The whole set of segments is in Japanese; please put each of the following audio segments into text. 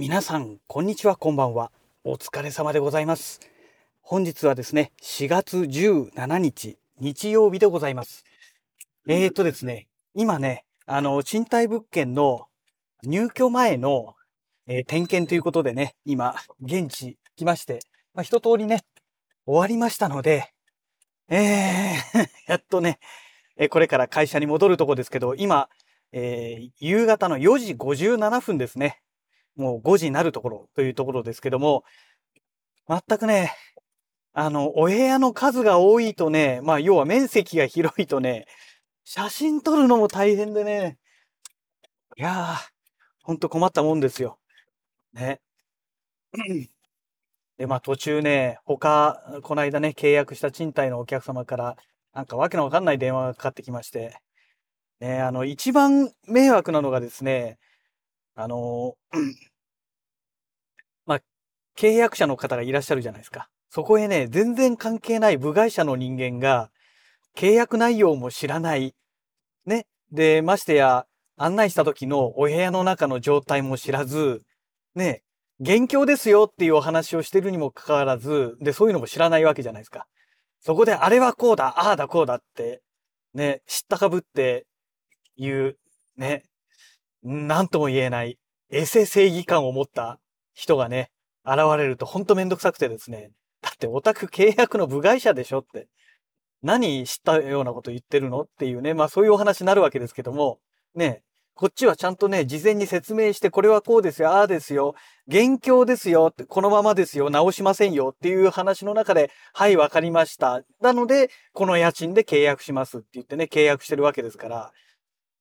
皆さん、こんにちは、こんばんは。お疲れ様でございます。本日はですね、4月17日、日曜日でございます。えーとですね、今ね、あの、賃貸物件の入居前の、えー点検ということでね、今、現地来まして、まあ、一通りね、終わりましたので、えー、やっとね、えこれから会社に戻るとこですけど、今、えー夕方の4時57分ですね。もう5時になるところというところですけども、全くね、あの、お部屋の数が多いとね、まあ、要は面積が広いとね、写真撮るのも大変でね、いやー、ほんと困ったもんですよ。ね。で、まあ途中ね、他、この間ね、契約した賃貸のお客様から、なんかわけのわかんない電話がかかってきまして、ね、あの、一番迷惑なのがですね、あの、まあ、契約者の方がいらっしゃるじゃないですか。そこへね、全然関係ない部外者の人間が、契約内容も知らない。ね。で、ましてや、案内した時のお部屋の中の状態も知らず、ね、現況ですよっていうお話をしてるにもかかわらず、で、そういうのも知らないわけじゃないですか。そこで、あれはこうだ、ああだこうだって、ね、知ったかぶって言う、ね、なんとも言えない、エセ正義感を持った人がね、現れるとほんとめんどくさくてですね。だってオタク契約の部外者でしょって。何知ったようなこと言ってるのっていうね。まあそういうお話になるわけですけども、ね、こっちはちゃんとね、事前に説明して、これはこうですよ、ああですよ、現況ですよ、このままですよ、直しませんよっていう話の中で、はい、わかりました。なので、この家賃で契約しますって言ってね、契約してるわけですから、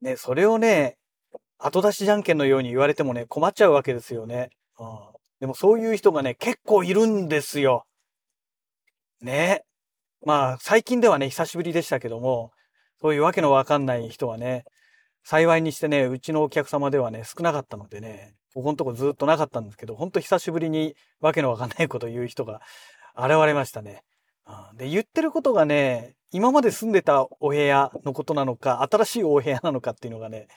ね、それをね、後出しじゃんけんのように言われてもね、困っちゃうわけですよね。うん、でもそういう人がね、結構いるんですよ。ね。まあ、最近ではね、久しぶりでしたけども、そういうわけのわかんない人はね、幸いにしてね、うちのお客様ではね、少なかったのでね、ここのとこずっとなかったんですけど、ほんと久しぶりにわけのわかんないことを言う人が現れましたね。うんで、言ってることがね、今まで住んでたお部屋のことなのか、新しいお部屋なのかっていうのがね、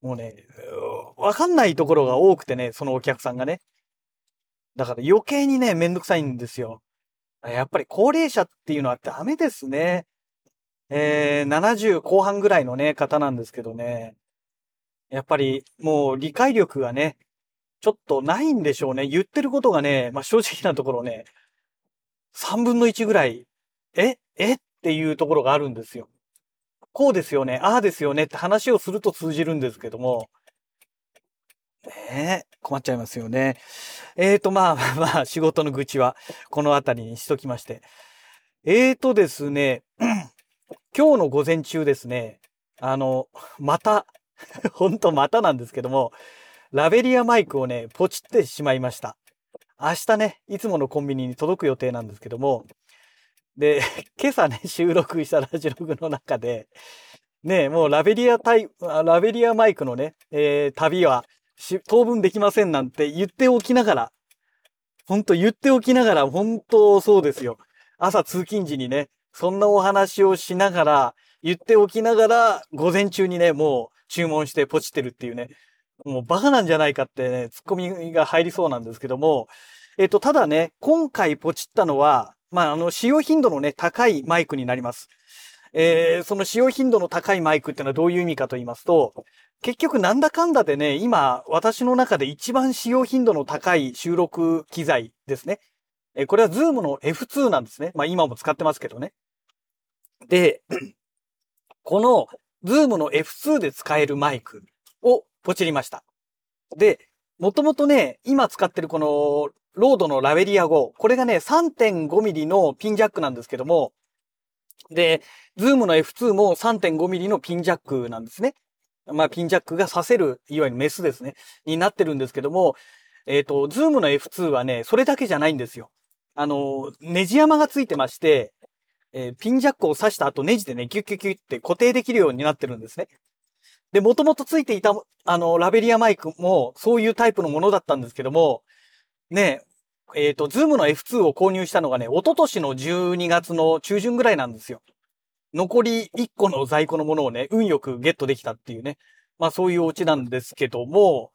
もうね、わかんないところが多くてね、そのお客さんがね。だから余計にね、めんどくさいんですよ。やっぱり高齢者っていうのはダメですね。えー、70後半ぐらいのね、方なんですけどね。やっぱりもう理解力がね、ちょっとないんでしょうね。言ってることがね、まあ正直なところね、3分の1ぐらい、ええっていうところがあるんですよ。こうですよね、ああですよねって話をすると通じるんですけども、ねえ、困っちゃいますよね。えーと、まあまあ、仕事の愚痴はこのあたりにしときまして。えーとですね、今日の午前中ですね、あの、また、ほんとまたなんですけども、ラベリアマイクをね、ポチってしまいました。明日ね、いつものコンビニに届く予定なんですけども、で、今朝ね、収録したラジログの中で、ね、もうラベリアタイ、ラベリアマイクのね、えー旅は当分できませんなんて言っておきながら、ほんと言っておきながら、本当そうですよ。朝通勤時にね、そんなお話をしながら、言っておきながら、午前中にね、もう注文してポチってるっていうね、もうバカなんじゃないかってね、ツッコミが入りそうなんですけども、えっと、ただね、今回ポチったのは、まあ、あの、使用頻度のね、高いマイクになります。えー、その使用頻度の高いマイクってのはどういう意味かと言いますと、結局なんだかんだでね、今、私の中で一番使用頻度の高い収録機材ですね。えーこれは Zoom の F2 なんですね。まあ今も使ってますけどね。で、この Zoom の F2 で使えるマイクをポチりました。で、もともとね、今使ってるこの RODE の Lavalier 5、これがね、3.5ミリのピンジャックなんですけども、で、ズームの F2 も3.5ミリのピンジャックなんですね。まあ、ピンジャックがさせる、いわゆるメスですね。になってるんですけども、えっ、と、 Zoom の F2 はね、それだけじゃないんですよ。あの、ネジ山がついてまして、えーピンジャックを刺した後ネジでね、キュッキュッキュッって固定できるようになってるんですね。で、もともとついていた、あの、ラベリアマイクも、そういうタイプのものだったんですけども、ね、えっ、と、ズームの F2 を購入したのがね、一昨年の12月の中旬ぐらいなんですよ。残り1個の在庫のものをね、運よくゲットできたっていうね。まあそういうオチなんですけども、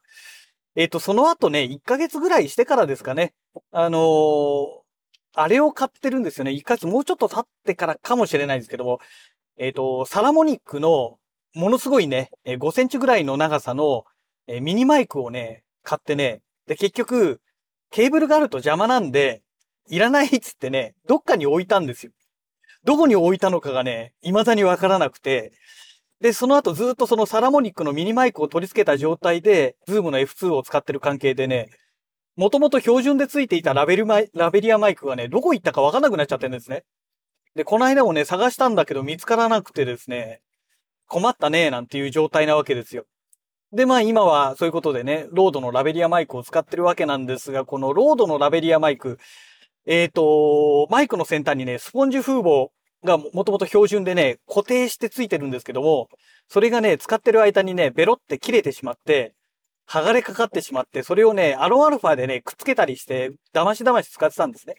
えっ、と、その後ね、1ヶ月ぐらいしてからですかね。あのーあれを買ってるんですよね。1ヶ月もうちょっと経ってからかもしれないですけども、えっ、と、 Saramonic の、ものすごいね、5センチぐらいの長さの、ミニマイクをね、買ってね、で、結局、ケーブルがあると邪魔なんで、いらないっつってね、どっかに置いたんですよ。どこに置いたのかがね、未だにわからなくて、で、その後ずっとその Saramonic のミニマイクを取り付けた状態で、ズームの F2 を使ってる関係でね、もともと標準で付いていたラベルマイ、ラベリアマイクがね、どこ行ったかわかんなくなっちゃってるんですね。で、この間もね、探したんだけど見つからなくてですね、困ったね、なんていう状態なわけですよ。で、まあ今はそういうことでね、 RODE のラベリアマイクを使ってるわけなんですが、この RODE のラベリアマイク、えっ、と、マイクの先端にね、スポンジ風防がもともと標準でね、固定してついてるんですけども、それがね、使ってる間にね、ベロって切れてしまって、剥がれかかってしまって、それをね、アロンアルファでね、くっつけたりして、だましだまし使ってたんですね。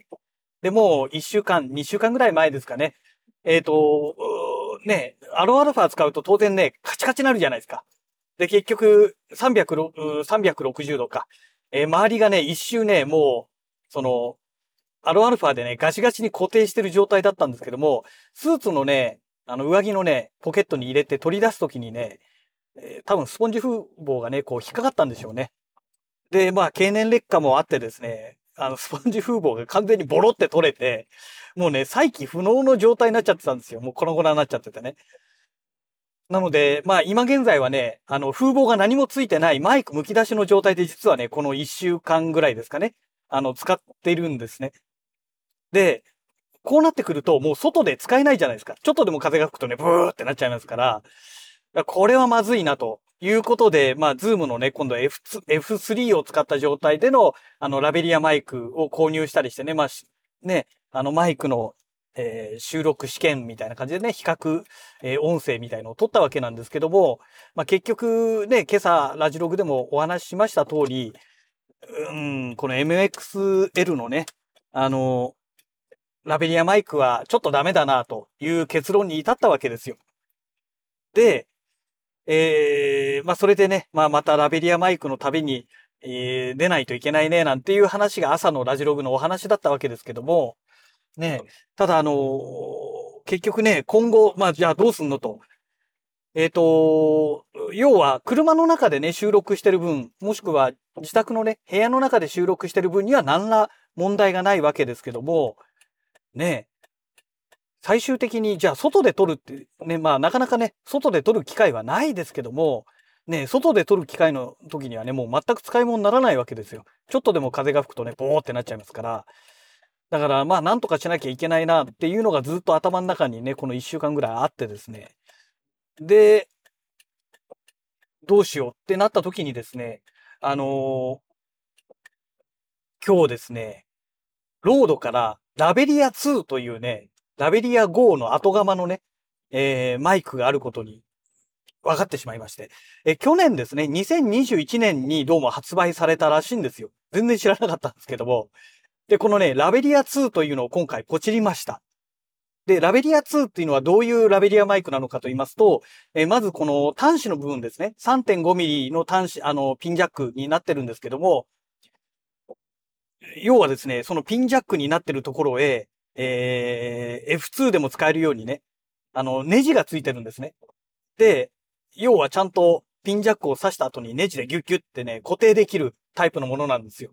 で、もう1週間、2週間ぐらい前ですかね。えっ、と、ね、アロンアルファ使うと当然ね、カチカチなるじゃないですか。で、結局、360度か。えー周りがね、一周ね、もう、その、アロアルファでね、ガチガチに固定してる状態だったんですけども、スーツのね、あの、上着のね、ポケットに入れて取り出すときにね、えー多分スポンジ風防がね、こう引っかかったんでしょうね。で、まあ、経年劣化もあってですね、あの、スポンジ風防が完全にボロって取れて、もうね、再起不能の状態になっちゃってたんですよ。もう粉々になっちゃっててね。なので、まあ今現在はね、あの、風防が何もついてないマイク剥き出しの状態で実はね、この1週間ぐらいですかね、あの、使ってるんですね。で、こうなってくるともう外で使えないじゃないですか。ちょっとでも風が吹くとね、ブーってなっちゃいますから、これはまずいなということで、まあ、 Zoom のね、今度 F2 F3 を使った状態での、あの、ラベリアマイクを購入したりしてね、まあ、ね、あの、マイクの、えー収録試験みたいな感じでね、比較、えー音声みたいのを取ったわけなんですけども、まあ、結局ね、今朝、ラジログでもお話ししました通り、うん、この MXL のね、あの、ラベリアマイクはちょっとダメだなという結論に至ったわけですよ。で、えー、まあそれでね、まあまたラベリアマイクの旅に、えー出ないといけないね、なんていう話が朝のラジログのお話だったわけですけども、ね、ただあのー結局ね、今後、まあじゃあどうすんのと。えっ、と、要は車の中でね、収録してる分、もしくは自宅のね、部屋の中で収録してる分には何ら問題がないわけですけども、ね、最終的に、じゃあ外で撮るって、ね、まあなかなかね、外で撮る機会はないですけども、ね、外で撮る機会の時にはね、もう全く使い物にならないわけですよ。ちょっとでも風が吹くとね、ボーってなっちゃいますから。だから、まあなんとかしなきゃいけないなっていうのがずっと頭の中にね、この一週間ぐらいあってですね。で、どうしようってなった時にですね、あのー今日ですね、ロードからラベリア2というね、ラベリア GO の後釜のね、えーマイクがあることに分かってしまいまして。え、去年ですね、2021年にどうも発売されたらしいんですよ。全然知らなかったんですけども。で、このね、ラベリア2というのを今回ポチりました。で、ラベリア2っていうのはどういうラベリアマイクなのかと言いますと、えまずこの端子の部分ですね。3.5ミリの端子、あの、ピンジャックになってるんですけども、要はですね、そのピンジャックになってるところへ、えー F2 でも使えるようにね、あの、ネジがついてるんですね。で、要はちゃんとピンジャックを刺した後にネジでギュッギュッってね、固定できるタイプのものなんですよ。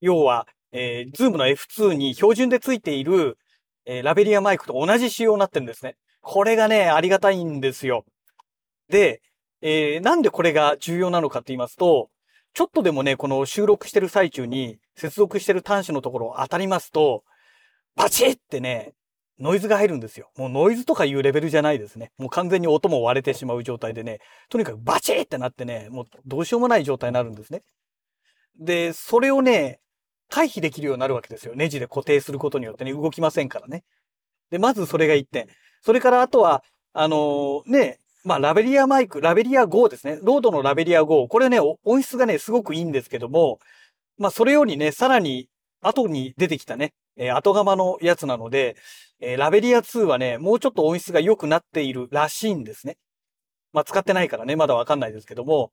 要は、えー、ズームの F2 に標準でついている、えーラベリアマイクと同じ仕様になってるんですね。これがね、ありがたいんですよ。で、えーなんでこれが重要なのかって言いますと、ちょっとでもね、この収録してる最中に接続してる端子のところを当たりますと、バチッってね、ノイズが入るんですよ。もうノイズとかいうレベルじゃないですね。もう完全に音も割れてしまう状態でね、とにかくバチッってなってね、もうどうしようもない状態になるんですね。で、それをね、回避できるようになるわけですよ。ネジで固定することによってね、動きませんからね。で、まずそれが一点。それからあとは、あのーね、まあ、ラベリアマイク、ラベリア GO ですね。ロードのラベリア GO。これね、音質がね、すごくいいんですけども、まあ、それよりね、さらに後に出てきたね、えー後釜のやつなので、えーラベリア2はね、もうちょっと音質が良くなっているらしいんですね。まあ、使ってないからね、まだわかんないですけども。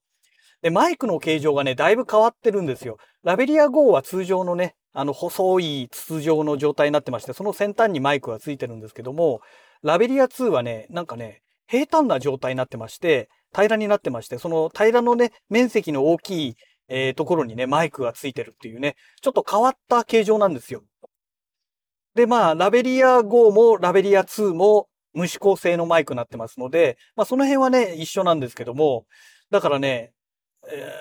で、マイクの形状がね、だいぶ変わってるんですよ。ラベリア GO は通常のね、あの、細い筒状の状態になってまして、その先端にマイクがついてるんですけども、ラベリア2はね、なんかね、平坦な状態になってまして、平らになってまして、その平らのね、面積の大きい、えー、ところにね、マイクがついてるっていうね、ちょっと変わった形状なんですよ。で、まあ、ラベリア5もラベリア2も無指向性のマイクになってますので、まあ、その辺はね、一緒なんですけども、だからね、え、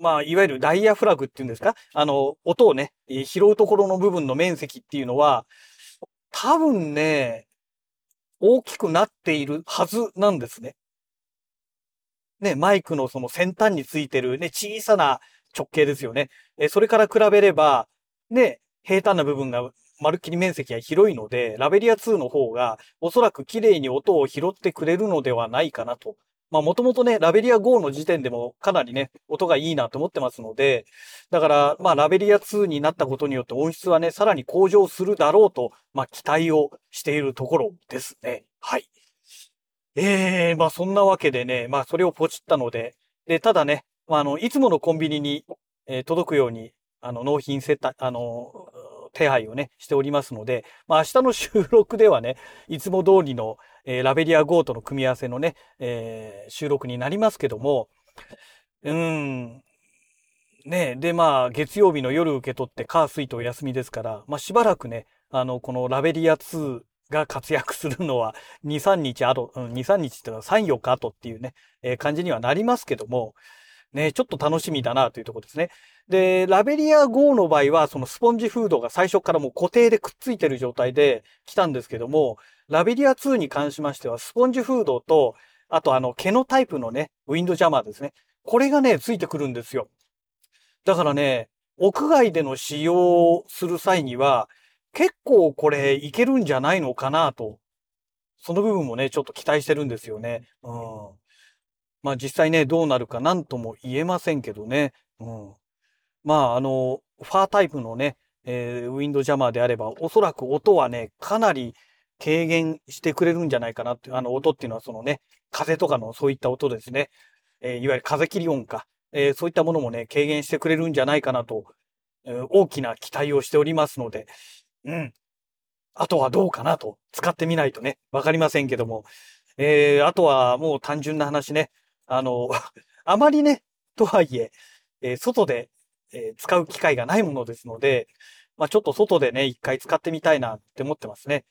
まあ、いわゆるダイヤフラグっていうんですか？あの、音をね、拾うところの部分の面積っていうのは、多分ね、大きくなっているはずなんですね。ね、マイクのその先端についてるね、小さな直径ですよね。え、それから比べれば、ね、平坦な部分がまるっきり面積が広いので、ラベリア2の方がおそらく綺麗に音を拾ってくれるのではないかなと。まあもともとね、ラベリア5の時点でもかなりね、音がいいなと思ってますので、だからまあラベリア2になったことによって音質はね、さらに向上するだろうと、まあ期待をしているところですね。はい。ええー、まあそんなわけでね、まあそれをポチったので、で、ただね、まああの、いつものコンビニに、えー、届くように、あの、納品セタ、あの、手配をね、しておりますので、まあ明日の収録ではね、いつも通りの、えー、ラベリア GO との組み合わせのね、えー、収録になりますけども、うん、ねで、まあ、月曜日の夜受け取ってカースイートお休みですから、まあしばらくね、あの、このラベリア2が活躍するのは2、3日後、うん、2、3日っていうのは3、4日後っていうね、えー、感じにはなりますけども、ね、ちょっと楽しみだなというところですね。で、ラベリア GO の場合は、そのスポンジフードが最初からもう固定でくっついてる状態で来たんですけども、ラベリア2に関しましては、スポンジフードと、あとあの、毛のタイプのね、ウィンドジャマーですね。これがね、ついてくるんですよ。だからね、屋外での使用する際には、結構これいけるんじゃないのかなと。その部分もね、ちょっと期待してるんですよね。うん。まあ実際ね、どうなるか何とも言えませんけどね。うん。まあ、あの、ファータイプのね、えー、ウィンドジャマーであれば、おそらく音はね、かなり軽減してくれるんじゃないかなっていう、あの音っていうのはそのね、風とかのそういった音ですね。えー、いわゆる風切り音か。えー、そういったものもね、軽減してくれるんじゃないかなと、えー、大きな期待をしておりますので、うん。あとはどうかなと、使ってみないとね、わかりませんけども。えー、あとはもう単純な話ね。あの、あまりね、とはいえ、えー、外でえー、使う機会がないものですので、まあちょっと外でね、一回使ってみたいなって思ってますね。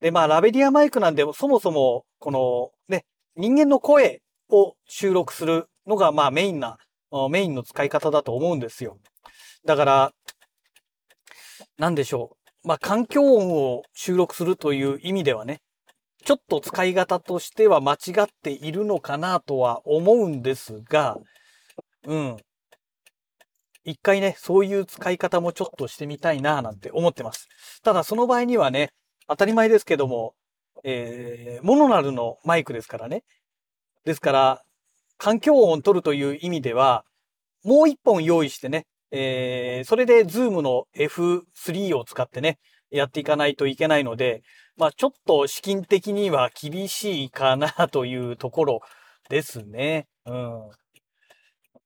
で、まあラベリアマイクなんで、そもそも、このね、人間の声を収録するのがまあメインな、メインの使い方だと思うんですよ。だから、なんでしょう。まあ環境音を収録するという意味ではね、ちょっと使い方としては間違っているのかなとは思うんですが、うん。一回ね、そういう使い方もちょっとしてみたいななんて思ってます。ただその場合にはね、当たり前ですけども、えー、モノナルのマイクですからね。ですから、環境音を取るという意味では、もう一本用意してね、えー、それでズームの F3 を使ってね、やっていかないといけないので、まあちょっと資金的には厳しいかなというところですね。うん。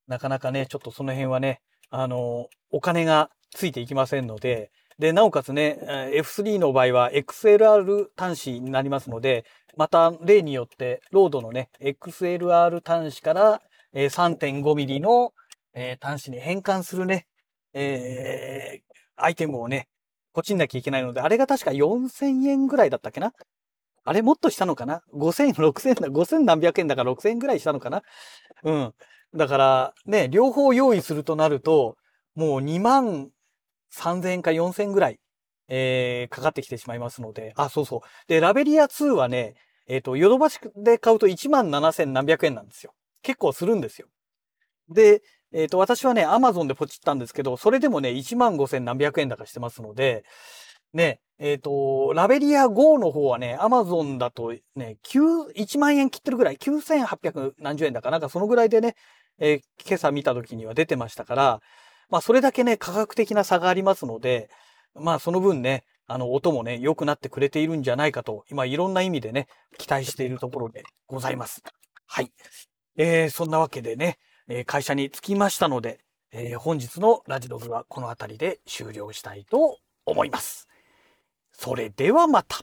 なかなかね、ちょっとその辺はね、あの、お金がついていきませんので、で、なおかつね、F3 の場合は XLR 端子になりますので、また例によってロードのね、XLR 端子から3 5ミリの端子に変換するね、えー、アイテムをね、こっちんなきゃいけないので、あれが確か4000円ぐらいだったっけな？あれもっとしたのかな ?5000、6000、5000何百円だから6000円ぐらいしたのかな？うん。だから、ね、両方用意するとなると、もう2万3000円か4000円ぐらい、えー、かかってきてしまいますので、あ、そうそう。で、ラベリア2はね、えっ、ー、と、ヨドバシで買うと1万7000何百円なんですよ。結構するんですよ。で、えっ、ー、と、私はね、アマゾンでポチったんですけど、それでもね、1万5000何百円だかしてますので、ね、えっ、ー、と、ラベリア GO の方はね、アマゾンだとね、9、1万円切ってるぐらい、9800何十円だかなんかそのぐらいでね、えー、今朝見た時には出てましたから、まあそれだけね、価格的な差がありますので、まあその分ね、あの音もね、良くなってくれているんじゃないかと、今いろんな意味でね、期待しているところでございます。はい。えー、そんなわけでね、え会社に着きましたので、えー、本日のラジログはこの辺りで終了したいと思います。それではまた。